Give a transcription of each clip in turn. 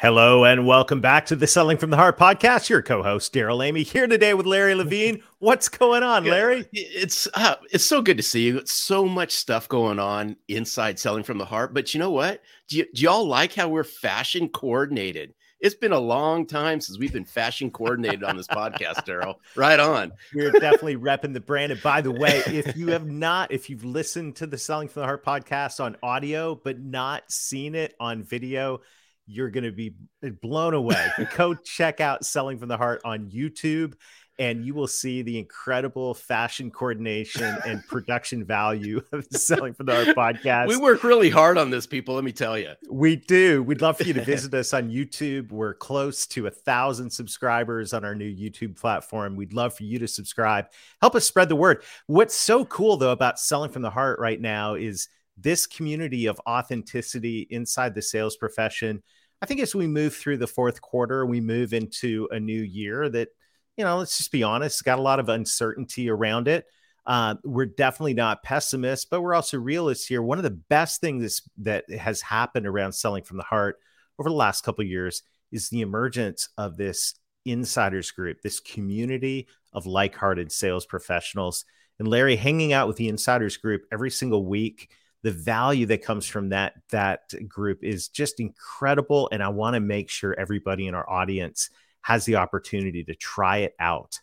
Hello and welcome back to the Selling from the Heart podcast. Your co-host Darrell Amy here today with Larry Levine. What's going on, Larry? It's uh, it's so good to see you. It's so much stuff going on inside Selling from the Heart. But you know what? Do, you, do y'all like how we're fashion coordinated? It's been a long time since we've been fashion coordinated on this podcast, Darrell. Right on. We're definitely repping the brand. And by the way, if you have not, if you've listened to the Selling from the Heart podcast on audio but not seen it on video, you're going to be blown away. Go check out Selling from the Heart on YouTube, and you will see the incredible fashion coordination and production value of the Selling from the Heart podcast. We work really hard on this, people. Let me tell you. We do. We'd love for you to visit us on YouTube. We're close to a thousand subscribers on our new YouTube platform. We'd love for you to subscribe. Help us spread the word. What's so cool, though, about Selling from the Heart right now is this community of authenticity inside the sales profession. I think as we move through the fourth quarter, we move into a new year that, you know, let's just be honest, got a lot of uncertainty around it. Uh, we're definitely not pessimists, but we're also realists here. One of the best things that has happened around selling from the heart over the last couple years is the emergence of this insiders group, this community of like-hearted sales professionals. And Larry hanging out with the insiders group every single week the value that comes from that that group is just incredible and i want to make sure everybody in our audience has the opportunity to try it out.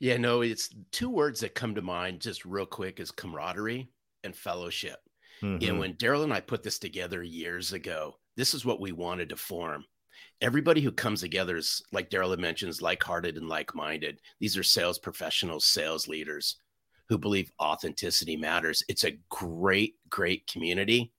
Yeah no it's two words that come to mind just real quick is camaraderie and fellowship. Mm-hmm. and when darrell and i put this together years ago this is what we wanted to form. Everybody who comes together is like darrell mentions like-hearted and like-minded. These are sales professionals sales leaders who believe authenticity matters. It's a great, great community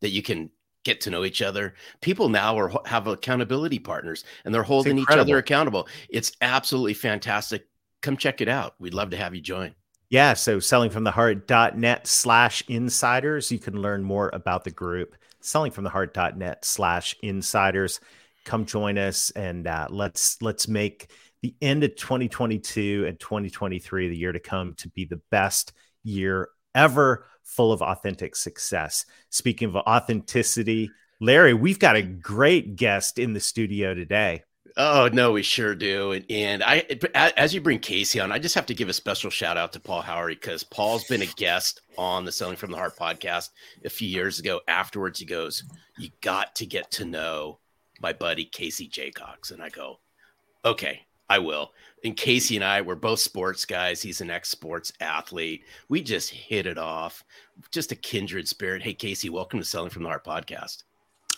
that you can get to know each other. People now are have accountability partners and they're holding each other accountable. It's absolutely fantastic. Come check it out. We'd love to have you join. Yeah. So sellingfromtheheart.net slash insiders. You can learn more about the group. Sellingfromtheheart.net slash insiders. Come join us and uh, let's let's make the end of 2022 and 2023, the year to come, to be the best year ever, full of authentic success. Speaking of authenticity, Larry, we've got a great guest in the studio today. Oh no, we sure do. And, and I, as you bring Casey on, I just have to give a special shout out to Paul Howery because Paul's been a guest on the Selling from the Heart podcast a few years ago. Afterwards, he goes, "You got to get to know my buddy Casey Jacox," and I go, "Okay, I will. And Casey and I were both sports guys. He's an ex sports athlete. We just hit it off. Just a kindred spirit. Hey, Casey, welcome to Selling from the Heart podcast.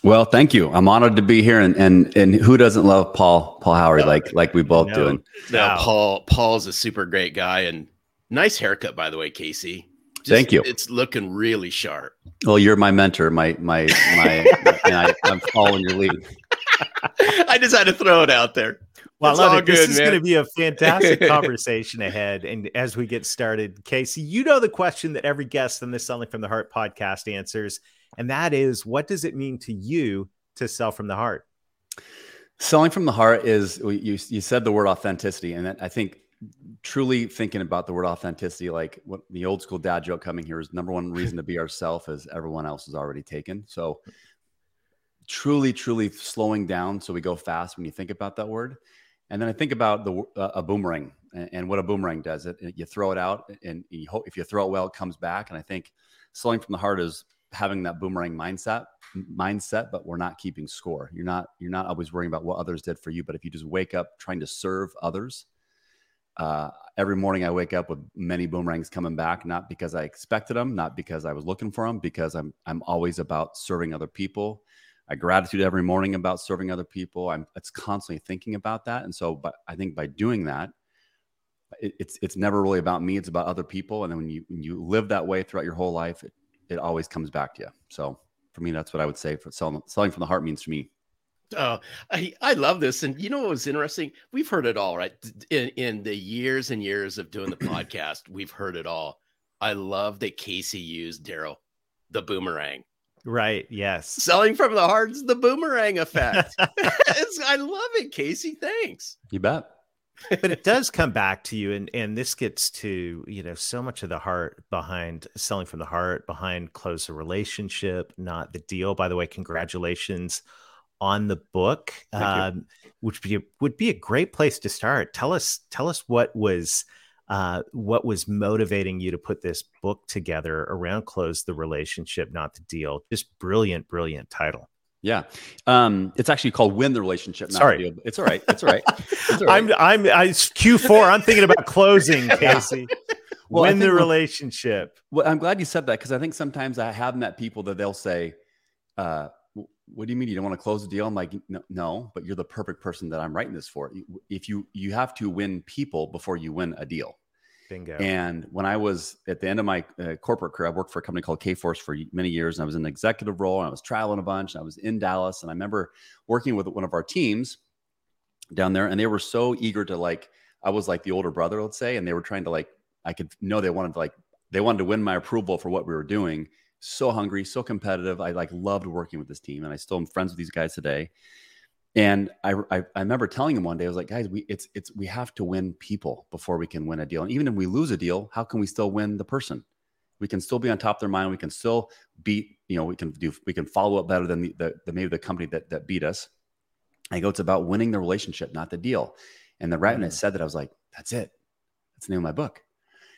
Well, thank you. I'm honored to be here, and and and who doesn't love Paul Paul Howery like like we both no, do? And no, wow. Paul Paul's a super great guy, and nice haircut by the way, Casey. Just, thank you. It's looking really sharp. Well, you're my mentor, my my my, and I, I'm following your lead. I just had to throw it out there. Well, I love it. Good, this is going to be a fantastic conversation ahead. And as we get started, Casey, you know the question that every guest on the Selling from the Heart podcast answers, and that is, what does it mean to you to sell from the heart? Selling from the heart is you. You said the word authenticity, and I think truly thinking about the word authenticity, like what the old school dad joke coming here is number one reason to be ourself as everyone else is already taken. So truly, truly slowing down so we go fast when you think about that word. And then I think about the uh, a boomerang and, and, what a boomerang does. It, you throw it out, and you hope if you throw it well, it comes back. And I think slowing from the heart is having that boomerang mindset mindset but we're not keeping score you're not you're not always worrying about what others did for you but if you just wake up trying to serve others uh, every morning i wake up with many boomerangs coming back not because i expected them not because i was looking for them because i'm i'm always about serving other people I gratitude every morning about serving other people. I'm it's constantly thinking about that. And so, but I think by doing that, it, it's it's never really about me. It's about other people. And then when you when you live that way throughout your whole life, it, it always comes back to you. So for me, that's what I would say for selling selling from the heart means to me. Oh, I, I love this. And you know what was interesting? We've heard it all, right? In, in the years and years of doing the podcast, we've heard it all. I love that Casey used Darrell, the boomerang. Right. Yes. Selling from the heart's the boomerang effect. I love it, Casey. Thanks. You bet. but it does come back to you and and this gets to you know so much of the heart behind selling from the heart behind close a relationship not the deal by the way congratulations on the book um, which be, would be a great place to start tell us tell us what was uh, what was motivating you to put this book together around close the relationship not the deal just brilliant brilliant title yeah. Um, it's actually called win the relationship. Sorry. The it's all right. It's all right. It's all right. I'm, I'm, I, Q4. I'm thinking about closing, Casey. well, win the relationship. Well, I'm glad you said that because I think sometimes I have met people that they'll say, uh, what do you mean you don't want to close the deal? I'm like, no, no, but you're the perfect person that I'm writing this for. If you you have to win people before you win a deal. Bingo. And when I was at the end of my uh, corporate career, I worked for a company called Kforce for many years, and I was in an executive role, and I was traveling a bunch, and I was in Dallas, and I remember working with one of our teams down there, and they were so eager to like, I was like the older brother, let's say, and they were trying to like, I could know they wanted to like, they wanted to win my approval for what we were doing. So hungry, so competitive. I like loved working with this team, and I still am friends with these guys today. And I, I, I, remember telling him one day, I was like, guys, we it's it's we have to win people before we can win a deal. And even if we lose a deal, how can we still win the person? We can still be on top of their mind. We can still beat, you know, we can do we can follow up better than the, the, the maybe the company that that beat us. I go, it's about winning the relationship, not the deal. And the right when I said that, I was like, that's it. That's the name of my book.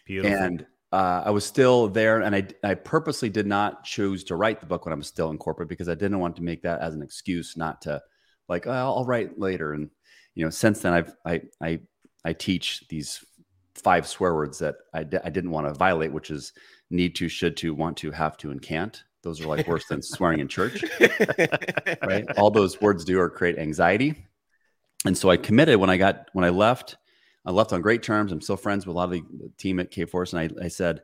Beautiful. And uh, I was still there, and I I purposely did not choose to write the book when I was still in corporate because I didn't want to make that as an excuse not to like oh, I'll write later. And you know, since then I've I I I teach these five swear words that I d- I didn't want to violate, which is need to, should to, want to, have to, and can't. Those are like worse than swearing in church, right? All those words do are create anxiety. And so I committed when I got when I left. I left on great terms. I'm still friends with a lot of the team at Kforce. and I, I said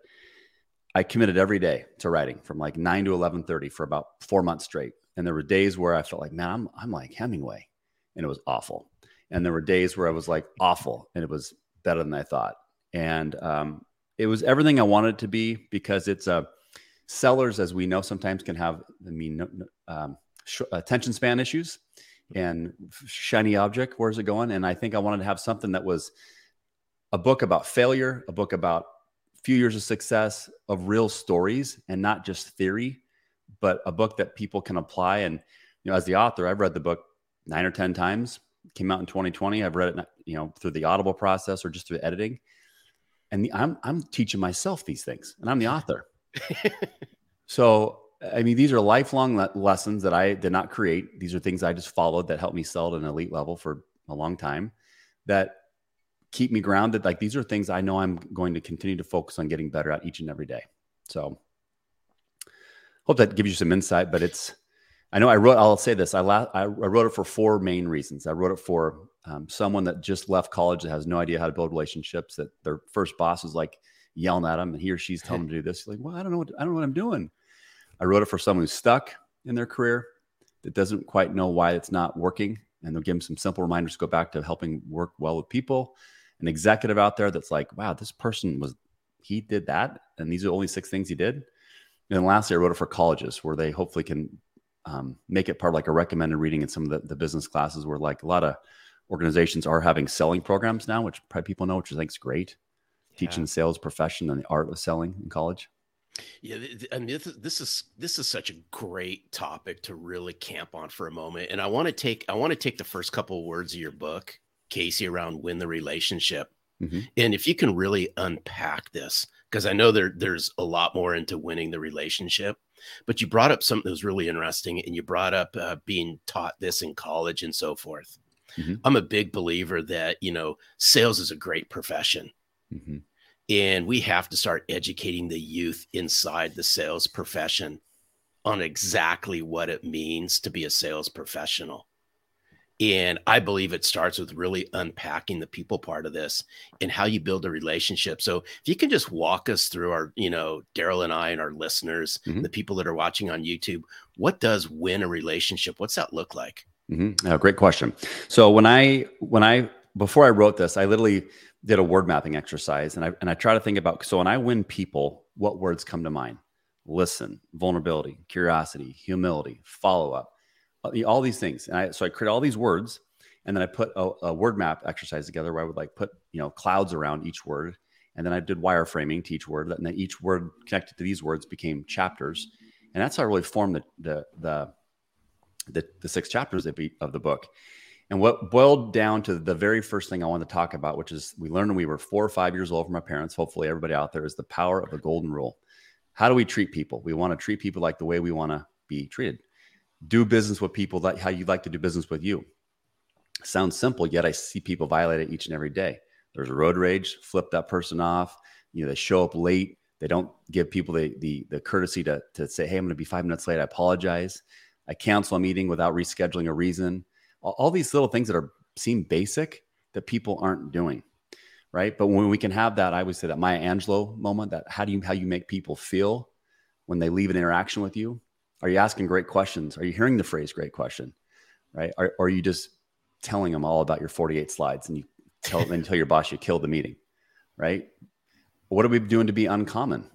I committed every day to writing from like nine to eleven thirty for about four months straight. And there were days where I felt like, man, I'm, I'm like Hemingway. And it was awful. And there were days where I was like awful and it was better than I thought. And um, it was everything I wanted to be because it's a uh, sellers, as we know, sometimes can have, I mean, um, sh- attention span issues and shiny object. Where's it going? And I think I wanted to have something that was a book about failure, a book about few years of success, of real stories, and not just theory but a book that people can apply. And you know, as the author, I've read the book nine or ten times. came out in 2020. I've read it, you know, through the Audible process or just through editing. And the, I'm I'm teaching myself these things, and I'm the author. so I mean, these are lifelong le- lessons that I did not create. These are things I just followed that helped me sell at an elite level for a long time. That keep me grounded. Like these are things I know I'm going to continue to focus on getting better at each and every day. So hope that gives you some insight. But it's, I know I wrote. I'll say this. I la- I wrote it for four main reasons. I wrote it for um, someone that just left college that has no idea how to build relationships. That their first boss is like yelling at them, and he or she's telling them to do this. Like, well, I don't know. What, I don't know what I'm doing. I wrote it for someone who's stuck in their career that doesn't quite know why it's not working, and they'll give them some simple reminders to go back to helping work well with people. An executive out there that's like, wow, this person was he did that, and these are only six things he did. And then lastly, I wrote it for colleges where they hopefully can um, make it part of like a recommended reading in some of the, the business classes where like a lot of organizations are having selling programs now, which probably people know, which I think is great. Yeah. Teaching the sales profession and the art of selling in college. Yeah, I mean, this is this is such a great topic to really camp on for a moment, and I want to take I want to take the first couple of words of your book, Casey, around win the relationship, mm-hmm. and if you can really unpack this, because I know there there's a lot more into winning the relationship. But you brought up something that was really interesting, and you brought up uh, being taught this in college and so forth. Mm-hmm. I'm a big believer that you know sales is a great profession, mm-hmm. And we have to start educating the youth inside the sales profession on exactly what it means to be a sales professional. And I believe it starts with really unpacking the people part of this and how you build a relationship. So if you can just walk us through our, you know, Darrell and I and our listeners, Mhm. the people that are watching on YouTube, what does win a relationship? What's that look like? Mm-hmm. Uh, great question. So when I when I before I wrote this, I literally did a word mapping exercise, and I and I try to think about. So when I win people, what words come to mind? Listen, vulnerability, curiosity, humility, follow up, all these things. And I so I create all these words, and then I put a, a word map exercise together where I would like put you know clouds around each word, and then I did wireframing to each word, and then each word connected to these words became chapters, and that's how I really formed the the the the, the six chapters of, of the book. And what boiled down to the very first thing I wanted to talk about, which is we learned when we were four or five years old from our parents, hopefully everybody out there, is the power of the golden rule. How do we treat people? We want to treat people like the way we want to be treated. Do business with people like how you'd like to do business with you. Sounds simple, yet I see people violate it each and every day. There's road rage, flip that person off. You know, they show up late. They don't give people the the, the courtesy to, to say, hey, I'm going to be five minutes late. I apologize. I cancel a meeting without rescheduling a reason. All, these little things that are seem basic that people aren't doing, right? But when we can have that, I would say that Maya Angelou moment. That how do you how you make people feel when they leave an interaction with you? Are you asking great questions? Are you hearing the phrase "great question"? Right? Or are you just telling them all about your 48 slides and you tell them tell your boss you killed the meeting, right? What are we doing to be uncommon?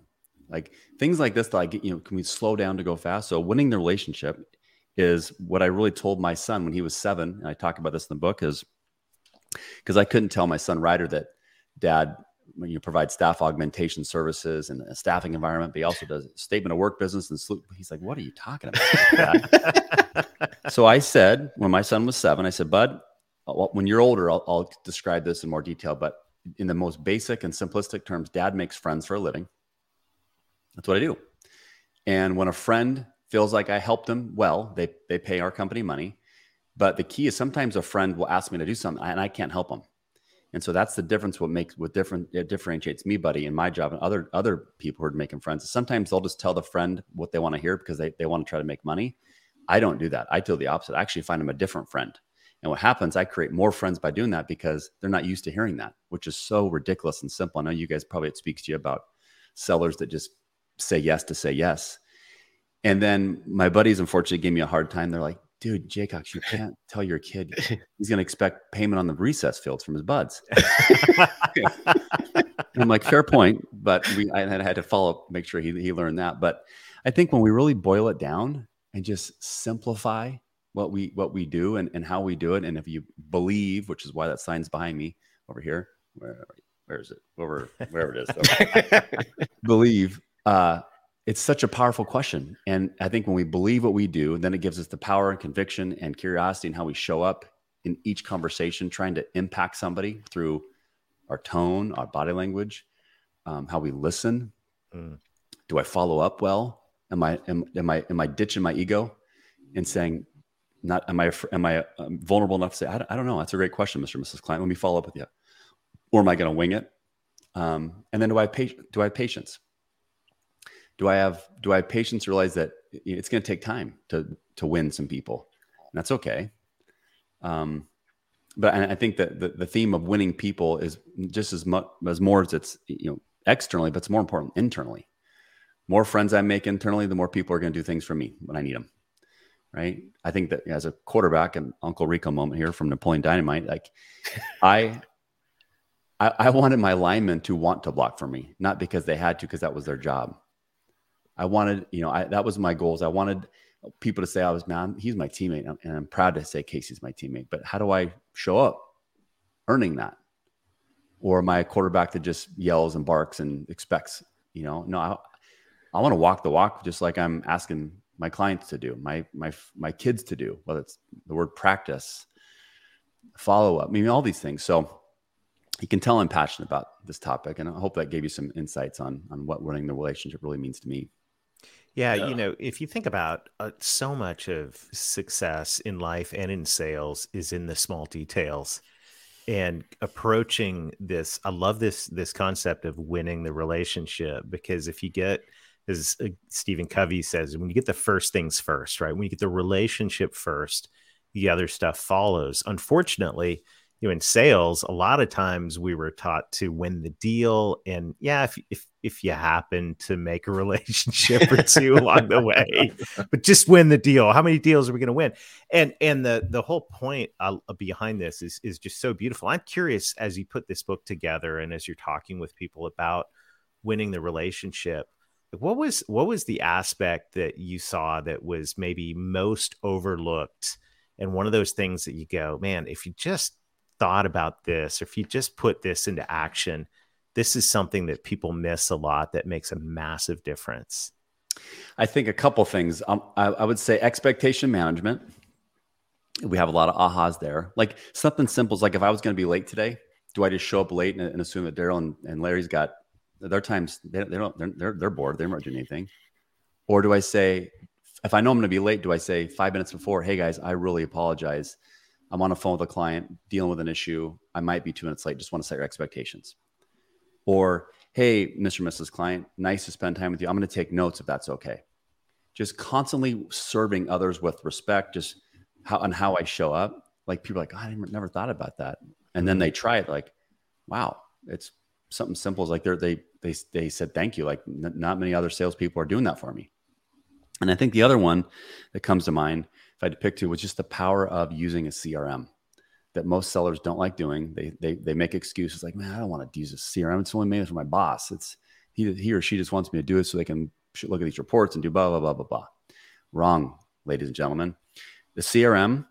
Like things like this, like you know, can we slow down to go fast? So winning the relationship is what I really told my son when he was seven. And I talk about this in the book is because I couldn't tell my son Ryder that dad, when you provide staff augmentation services and a staffing environment, but he also does statement of work business and. He's like, what are you talking about? so I said, when my son was seven, I said, bud, uh, when you're older, I'll, I'll describe this in more detail, but in the most basic and simplistic terms, dad makes friends for a living. That's what I do. And when a friend feels like I helped them, well, they they pay our company money. But the key is sometimes a friend will ask me to do something and I can't help them. And so that's the difference. What makes what different it differentiates me, buddy, in my job and other other people who are making friends. Sometimes they'll just tell the friend what they want to hear because they, they want to try to make money. I don't do that. I do the opposite. I actually find them a different friend. And what happens, I create more friends by doing that because they're not used to hearing that, which is so ridiculous and simple. I know you guys probably it speaks to you about sellers that just say yes to say yes. And then my buddies unfortunately gave me a hard time. They're like, dude, Jacox, you can't tell your kid he's going to expect payment on the recess fields from his buds. I'm like, fair point, but we I had to follow up, make sure he, he learned that. But I think when we really boil it down and just simplify what we what we do and, and how we do it, and if you believe, which is why that sign's behind me over here, where where is it? Over wherever it is. believe uh, it's such a powerful question. And I think when we believe what we do, then it gives us the power and conviction and curiosity in how we show up in each conversation, trying to impact somebody through our tone, our body language, um, how we listen. Mm. Do I follow up well? Am I am, am I am I ditching my ego and saying, not am I am I um, vulnerable enough to say I don't, I don't know? That's a great question, Mr. and Mrs. Client. Let me follow up with you. Or am I going to wing it? Um, and then do I have do I have patience? Do I have do I have patience to realize that it's going to take time to to win some people, and that's okay. Um, but I think that the, the theme of winning people is just as much as more as it's you know externally, but it's more important internally. More friends I make internally, the more people are going to do things for me when I need them. Right. I think that as a quarterback, and Uncle Rico moment here from Napoleon Dynamite, like I I, I wanted my linemen to want to block for me, not because they had to, because that was their job. I wanted, you know, I, that was my goals. I wanted people to say I was, man, he's my teammate. And I'm proud to say Casey's my teammate. But how do I show up earning that? Or am I a quarterback that just yells and barks and expects, you know, no, I, I want to walk the walk just like I'm asking my clients to do, my my my kids to do, whether it's the word practice, follow up, I mean all these things. So you can tell I'm passionate about this topic, and I hope that gave you some insights on on what running the relationship really means to me. Yeah, yeah, you know, if you think about uh, so much of success in life and in sales is in the small details. And approaching this, I love this this concept of winning the relationship because if you get, as uh, Stephen Covey says, when you get the first things first, right? When you get the relationship first, the other stuff follows. Unfortunately, you know, in sales, a lot of times we were taught to win the deal. And yeah, if if if you happen to make a relationship or two along the way, but just win the deal. How many deals are we going to win? And and the the whole point uh, behind this is is just so beautiful. I'm curious as you put this book together and as you're talking with people about winning the relationship what was what was the aspect that you saw that was maybe most overlooked and one of those things that you go man if you just thought about this or if you just put this into action this is something that people miss a lot that makes a massive difference. I think a couple things. Um, I, I would say expectation management. We have a lot of ahas there. Like something simple is like if i was going to be late today do i just show up late and, and assume that darrell and, and larry's got their times they, they don't they're, they're, they're bored they're not doing anything. Or do i say if i know i'm going to be late do i say five minutes before hey guys i really apologize i'm on a phone with a client dealing with an issue. I might be two minutes late. Just want to set your expectations. Or hey mr and mrs client nice to spend time with you. I'm going to take notes if that's okay. Just constantly serving others with respect just how on how i show up. Like people like oh, i never thought about that. And then they try it like wow it's something simple. As like they they they they said thank you. Like n- not many other salespeople are doing that for me. And I think the other one that comes to mind, if I had to pick two, was just the power of using a CRM that most sellers don't like doing. They they they make excuses like, man, I don't want to use a CRM. It's only made for my boss. It's he he or she just wants me to do it so they can look at these reports and do blah blah blah blah blah. Wrong, ladies and gentlemen. The CRM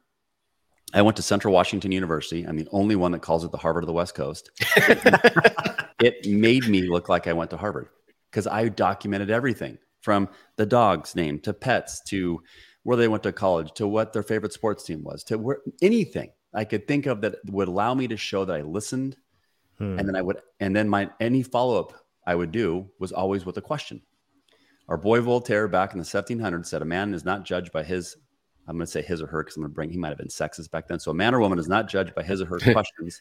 I went to Central Washington University. I'm the only one that calls it the Harvard of the West Coast. it made me look like I went to Harvard because I documented everything from the dog's name to pets to where they went to college to what their favorite sports team was to where anything I could think of that would allow me to show that I listened. Hmm. And then I would, and then my any follow up I would do was always with a question. Our boy Voltaire back in the 1700s said, A man is not judged by his I'm going to say his or her because I'm going to bring, he might have been sexist back then. So a man or woman is not judged by his or her questions.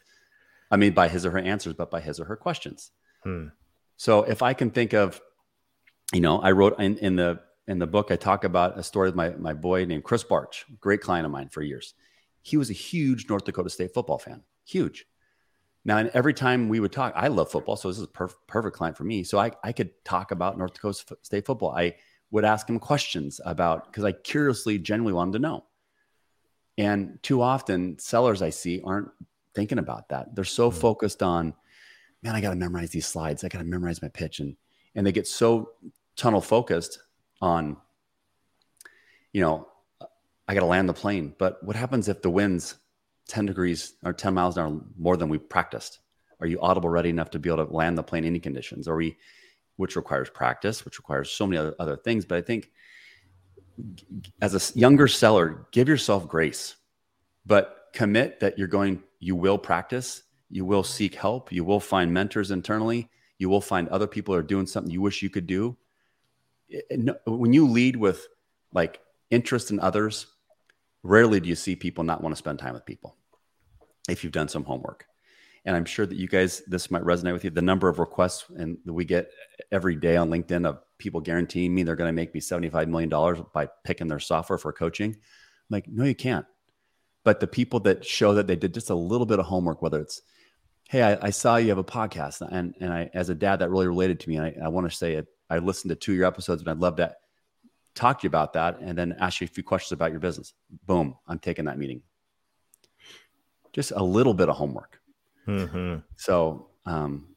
I mean, by his or her answers, but by his or her questions. Hmm. So if I can think of, you know, I wrote in, in the, in the book, I talk about a story of my, my boy named Chris Barch, great client of mine for years. He was a huge North Dakota State football fan, huge. Now, and every time we would talk, I love football, so this is a perf- perfect client for me. So I, I could talk about North Dakota State football. I would ask him questions about because I curiously, genuinely wanted to know. And too often, sellers I see aren't thinking about that. They're so mm-hmm. focused on, man, I got to memorize these slides. I got to memorize my pitch, and and they get so tunnel focused on, you know, I got to land the plane. But what happens if the wind's ten degrees or ten miles an hour more than we practiced? Are you audible ready enough to be able to land the plane in any conditions? Are we which requires practice, which requires so many other, other things. But I think as a younger seller, give yourself grace, but commit that you're going, you will practice, you will seek help, you will find mentors internally, you will find other people are doing something you wish you could do. When you lead with like interest in others, rarely do you see people not want to spend time with people if you've done some homework and I'm sure that you guys this might resonate with you. The number of requests and we get every day on LinkedIn of people guaranteeing me they're going to make me 75 million dollars by picking their software for coaching. I'm like, no, you can't. But the people that show that they did just a little bit of homework, whether it's, hey, I, I saw you have a podcast, and and I as a dad that really related to me. And I, I want to say it. I listened to two of your episodes, and I'd love to talk to you about that, and then ask you a few questions about your business. Boom, I'm taking that meeting. Just a little bit of homework Mm-hmm. So um,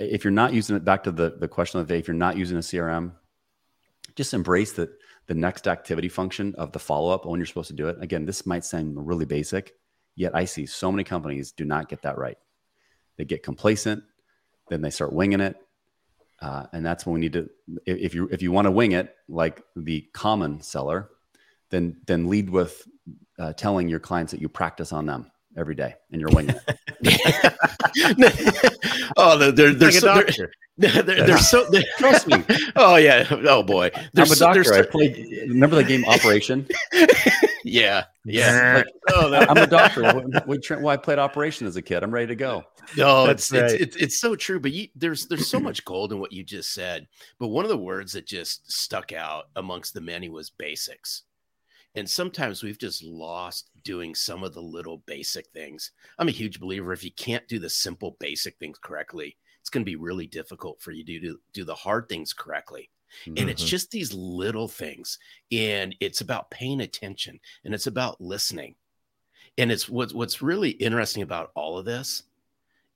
if you're not using it, back to the, the question of the day, if you're not using a CRM, just embrace the, the next activity function of the follow up when you're supposed to do it. Again, this might sound really basic, yet I see so many companies do not get that right. They get complacent, then they start winging it. Uh, and that's when we need to, if you, if you want to wing it, like the common seller, then, then lead with uh, telling your clients that you practice on them every day and you're winging it. oh, they're, they're, like so, they're, they're, they're, so, they're, trust me. Oh yeah. Oh boy. They're I'm a doctor. So, I played, remember the game Operation? yeah. Yeah. Like, oh, I'm a doctor. Well, I played Operation as a kid. I'm ready to go. Oh, no, it's, right. it's, it's, it's, so true. But you, there's, there's so much gold in what you just said. But one of the words that just stuck out amongst the many was basics And sometimes we've just lost doing some of the little basic things. I'm a huge believer if you can't do the simple basic things correctly, it's going to be really difficult for you to do, do the hard things correctly. Mm-hmm. And it's mm-hmm. just these little things. And it's about paying attention and it's about listening. And it's what's what's really interesting about all of this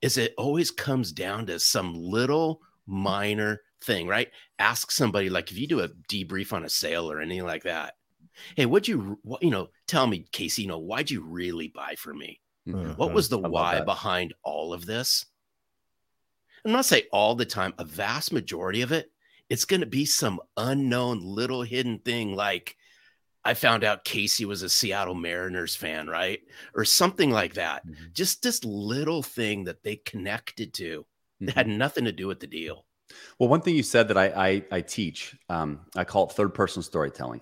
is it always comes down to some little minor thing, right? Ask somebody like if you do a debrief on a sale or anything like that. Hey, what'd you what, you know? Tell me, Casey. You know, why'd you really buy for me? Mm-hmm. What was the why behind all of this? I'm not say all the time. A vast majority of it, it's going to be some unknown little hidden thing like I found out Casey was a Seattle Mariners fan, right? Or something like that. Mm-hmm. Just this little thing that they connected to mm-hmm. that had mm-hmm. nothing to do with the deal. Well, one thing you said that I I, I teach, um, I call it third person storytelling,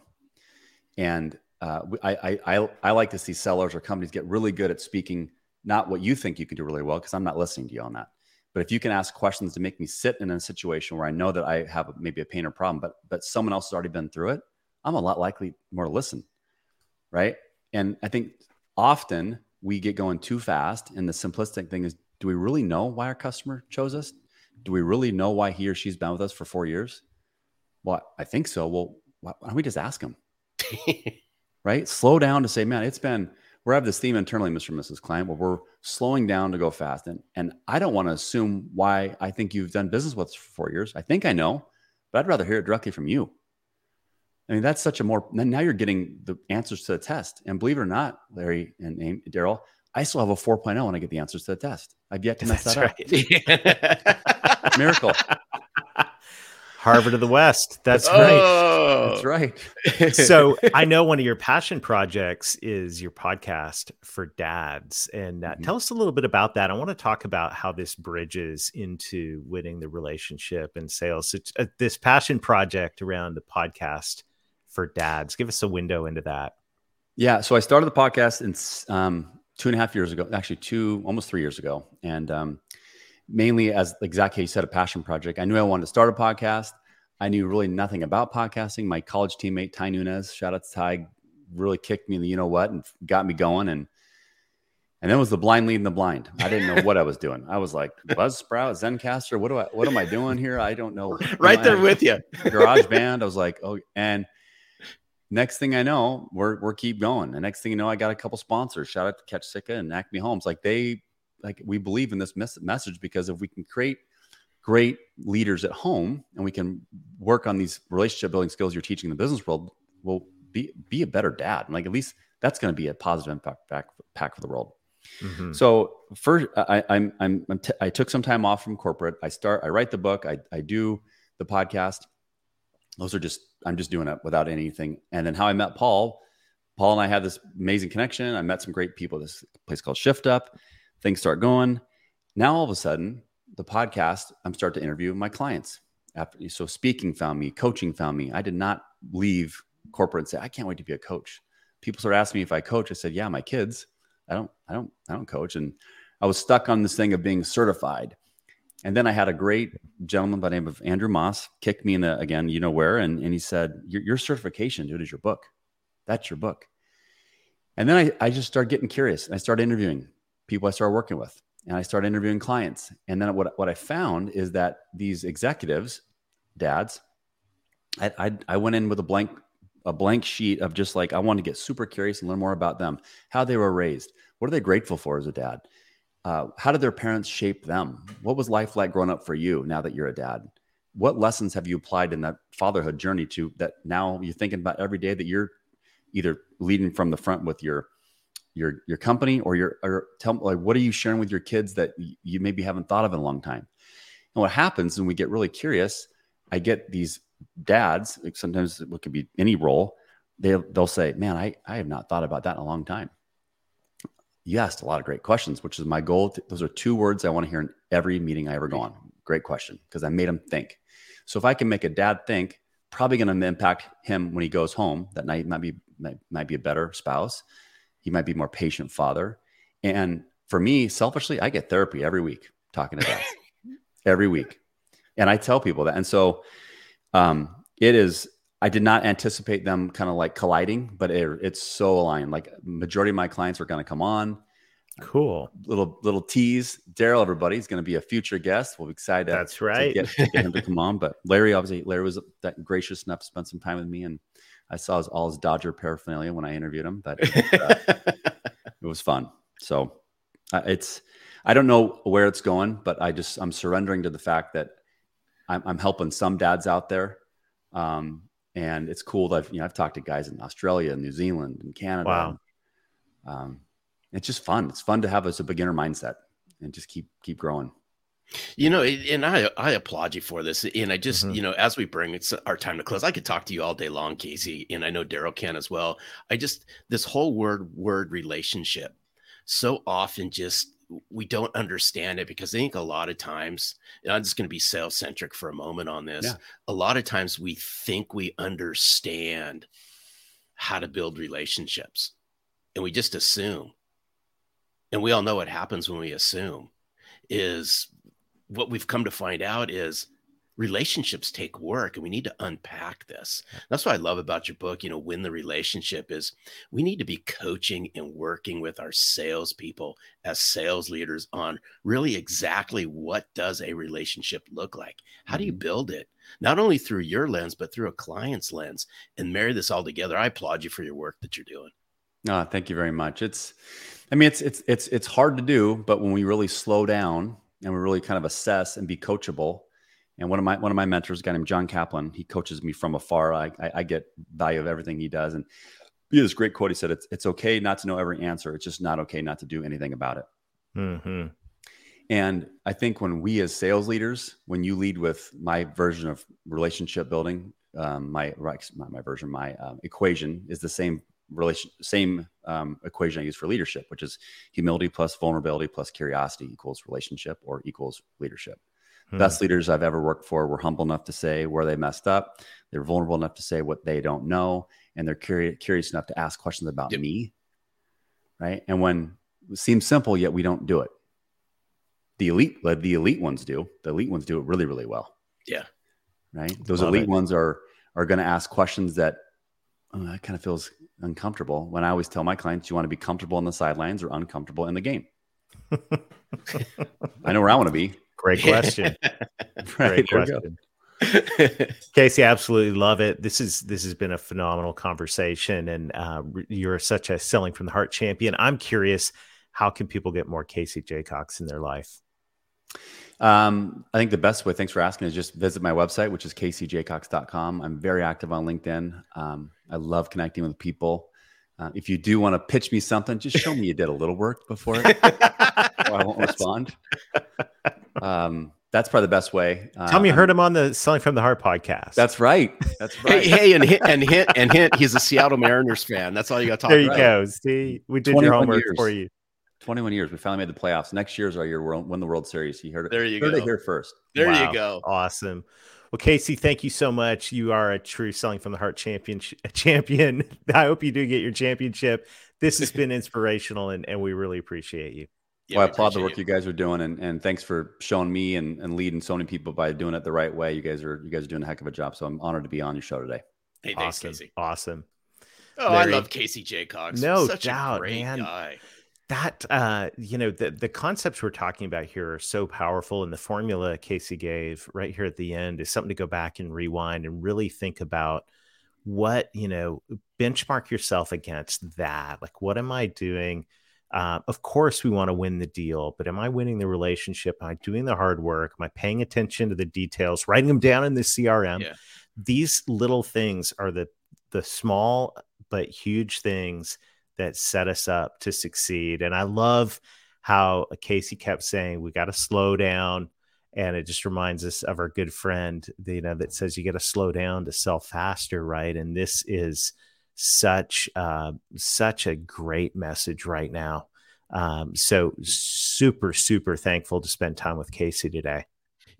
and uh, I, I I like to see sellers or companies get really good at speaking not what you think you can do really well because I'm not listening to you on that. But if you can ask questions to make me sit in a situation where I know that I have maybe a pain or problem, but but someone else has already been through it, I'm a lot likely more to listen. Right. And I think often we get going too fast. And the simplistic thing is, do we really know why our customer chose us? Do we really know why he or she's been with us for four years? Well, I think so. Well, why don't we just ask them? right? Slow down to say, man, it's been, we have this theme internally, Mr. and Mrs. Client, where we're slowing down to go fast. And, and I don't want to assume why I think you've done business with us for four years. I think I know, but I'd rather hear it directly from you. I mean, that's such a more, now you're getting the answers to the test. And believe it or not, Larry and Darrell, I still have a 4.0 when I get the answers to the test. I've yet to mess that's that right. up. Miracle. Harvard of the West. That's oh, right. That's right. so I know one of your passion projects is your podcast for dads. And uh, mm-hmm. tell us a little bit about that. I want to talk about how this bridges into winning the relationship and sales. It's, uh, this passion project around the podcast for dads. Give us a window into that. Yeah. So I started the podcast in um, two and a half years ago, actually two, almost three years ago. And um, mainly as exactly you said, a passion project. I knew I wanted to start a podcast. I knew really nothing about podcasting. My college teammate, Ty Nunez, shout out to Ty, really kicked me in the you know what and got me going. And and then was the blind leading the blind. I didn't know what I was doing. I was like Buzzsprout, Zencastr. What do I what am I doing here? I don't know. right there with you. GarageBand. I was like, oh, and next thing I know, we're we're keep going. The next thing you know, I got a couple sponsors. Shout out to Catch Sitka and Acme Homes. Like they like we believe in this mes- message because if we can create great leaders at home and we can work on these relationship building skills you're teaching in the business world, we'll be be a better dad. And like at least that's going to be a positive impact back, back for the world. Mm-hmm. So first, I, I'm I'm, I'm t- I took some time off from corporate. I start. I write the book. I I do the podcast. Those are just I'm just doing it without anything. And then how I met Paul. Paul and I had this amazing connection. I met some great people. This place called Shift Up. Things start going. Now all of a sudden, the podcast, I'm start to interview my clients. After so speaking found me, coaching found me. I did not leave corporate and say, I can't wait to be a coach. People start asking me if I coach. I said, Yeah, my kids. I don't, I don't, I don't coach. And I was stuck on this thing of being certified. And then I had a great gentleman by the name of Andrew Moss kick me in the again, you know where, and, and he said, your, your certification, dude, is your book. That's your book. And then I, I just started getting curious. And I started interviewing people I started working with, and I started interviewing clients. And then what, what I found is that these executives, dads, I, I, I went in with a blank a blank sheet of just like I wanted to get super curious and learn more about them, how they were raised, what are they grateful for as a dad, uh, how did their parents shape them? What was life like growing up for you now that you're a dad? What lessons have you applied in that fatherhood journey to that now you're thinking about every day that you're either leading from the front with your your your company or your or tell like what are you sharing with your kids that you maybe haven't thought of in a long time? And what happens when we get really curious, I get these dads, like sometimes it could be any role, they they'll say, "Man, I I have not thought about that in a long time." you asked a lot of great questions, which is my goal. To, those are two words I want to hear in every meeting I ever go on. Great question, because I made him think. So if I can make a dad think, probably going to impact him when he goes home that night. Might be might, might be a better spouse. He might be more patient father. And for me, selfishly, I get therapy every week talking to dads every week, and I tell people that. And so um, it is I did not anticipate them kind of like colliding, but it, it's so aligned. Like majority of my clients are going to come on. Cool. Little little tease. Darrell, everybody, is going to be a future guest. We'll be excited. To, That's right. To get, to get him to come on. But Larry, obviously, Larry was that gracious enough to spend some time with me, and I saw his, all his Dodger paraphernalia when I interviewed him. But uh, it was fun. So uh, it's I don't know where it's going, but I just I'm surrendering to the fact that I'm, I'm helping some dads out there. Um, and it's cool that I've, you know I've talked to guys in Australia, and New Zealand, and Canada. Wow. Um, it's just fun. It's fun to have as a beginner mindset and just keep keep growing. You know, and I I applaud you for this. And I just, mm-hmm. you know, as we bring it's our time to close, I could talk to you all day long, Casey, and I know Daryl can as well. I just this whole word word relationship so often just we don't understand it because I think a lot of times, and I'm just going to be sales centric for a moment on this. Yeah. A lot of times we think we understand how to build relationships and we just assume. And we all know what happens when we assume is what we've come to find out is relationships take work and we need to unpack this. That's what i love about your book you know win the relationship is we need to be coaching and working with our salespeople as sales leaders on really exactly what does a relationship look like? How do you mm-hmm. build it? Not only through your lens but through a client's lens and marry this all together. I applaud you for your work that you're doing. Oh, thank you very much. It's i mean it's it's it's it's hard to do but when we really slow down and we really kind of assess and be coachable and one of my one of my mentors, a guy named John Kaplan, he coaches me from afar. I, I, I get value of everything he does. And he has this great quote. He said, "It's it's okay not to know every answer. It's just not okay not to do anything about it." Mm-hmm. And I think when we as sales leaders, when you lead with my version of relationship building, um, my not my version, my um, equation is the same relation, same um, equation I use for leadership, which is humility plus vulnerability plus curiosity equals relationship or equals leadership. Hmm. Best leaders I've ever worked for were humble enough to say where they messed up. They're vulnerable enough to say what they don't know, and they're curious, curious enough to ask questions about yep. me. Right. And when it seems simple, yet we don't do it. The elite, the elite ones do. The elite ones do it really, really well. Yeah. Right. Those Love elite it. ones are are going to ask questions that that kind of feels uncomfortable. When I always tell my clients, you want to be comfortable on the sidelines or uncomfortable in the game. I know where I want to be. Great question. Great question. Casey, absolutely love it. This is this has been a phenomenal conversation, and uh, you're such a selling from the heart champion. I'm curious, how can people get more Casey Jacox in their life? Um, I think the best way, thanks for asking, is just visit my website, which is caseyjacox.com. I'm very active on LinkedIn. Um, I love connecting with people. Uh, if you do want to pitch me something, just show me you did a little work before it. I won't respond. Um, that's probably the best way. Tell me you heard him on the Selling from the Heart podcast. That's right. That's right. hey, hey, and hint, and hint, and hint. He's a Seattle Mariners fan. That's all you got to talk. About. There you go. See, we did your homework years. for you. 21 years. We finally made the playoffs. Next year's our year. We'll win the World Series. You heard it. There you heard go. It here first. There wow. you go. Awesome. Well, Casey, thank you so much. You are a true selling from the heart champion. Champion. I hope you do get your championship. This has been inspirational, and, and we really appreciate you. Yeah, well, I applaud the work you. you guys are doing, and, and thanks for showing me and, and leading so many people by doing it the right way. You guys are you guys are doing a heck of a job. So I'm honored to be on your show today. Hey, thanks, awesome. Casey. Awesome. Oh, Larry. I love Casey Jacox. No Such doubt, man. Guy. That uh, you know, the the concepts we're talking about here are so powerful, and the formula Casey gave right here at the end is something to go back and rewind and really think about what you know benchmark yourself against that like what am i doing uh, of course, we want to win the deal, but am I winning the relationship? Am I doing the hard work? Am I paying attention to the details, writing them down in the CRM? Yeah. These little things are the the small but huge things that set us up to succeed. And I love how Casey kept saying we got to slow down, and it just reminds us of our good friend, you know, that says you got to slow down to sell faster, right? And this is such uh, such a great message right now. Um, so super super thankful to spend time with Casey today.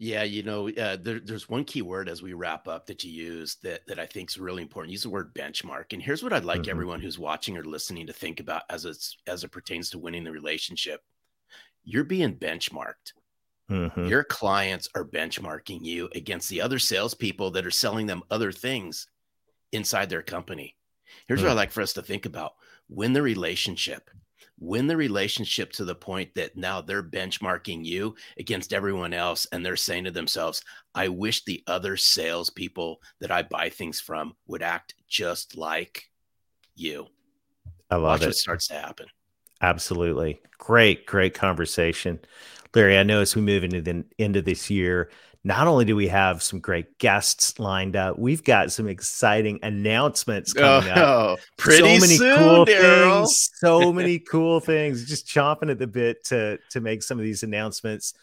Yeah, you know, uh, there, there's one key word as we wrap up that you use that that I think is really important. Use the word benchmark, and here's what I'd like mm-hmm. everyone who's watching or listening to think about as it's as it pertains to winning the relationship. You're being benchmarked. Mm-hmm. Your clients are benchmarking you against the other salespeople that are selling them other things inside their company. Here's mm. what. I like for us to think about win the relationship. Win the relationship to the point that now they're benchmarking you against everyone else and they're saying to themselves, I wish the other salespeople that I buy things from would act just like you. I love Watch it. What starts to happen. Absolutely. Great, great conversation. Larry, I know as we move into the end of this year, not only do we have some great guests lined up, we've got some exciting announcements coming oh, up. Pretty so many soon, cool Darrell. things. So many cool things. Just chomping at the bit to to make some of these announcements.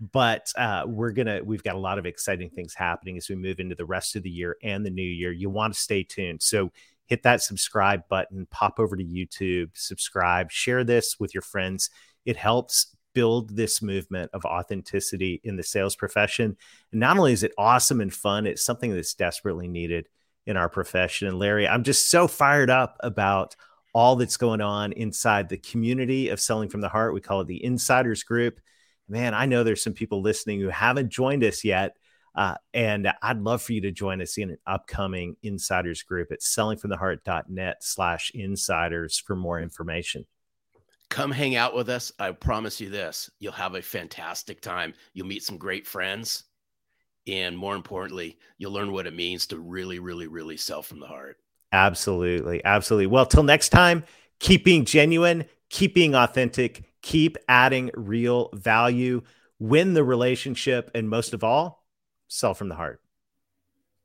But uh, we're gonna we've got a lot of exciting things happening as we move into the rest of the year and the new year. You want to stay tuned. So hit that subscribe button, pop over to YouTube, subscribe, share this with your friends. It helps build this movement of authenticity in the sales profession. And not only is it awesome and fun, it's something that's desperately needed in our profession. And Larry, I'm just so fired up about all that's going on inside the community of selling from the heart. We call it the insiders group. Man, I know there's some people listening who haven't joined us yet. Uh, and I'd love for you to join us in an upcoming insiders group at sellingfromtheheart.net slash insiders for more information come hang out with us. I promise you this you'll have a fantastic time. You'll meet some great friends. And more importantly, you'll learn what it means to really, really, really sell from the heart. Absolutely. Absolutely. Well, till next time, keep being genuine, keep being authentic, keep adding real value, win the relationship, and most of all, sell from the heart.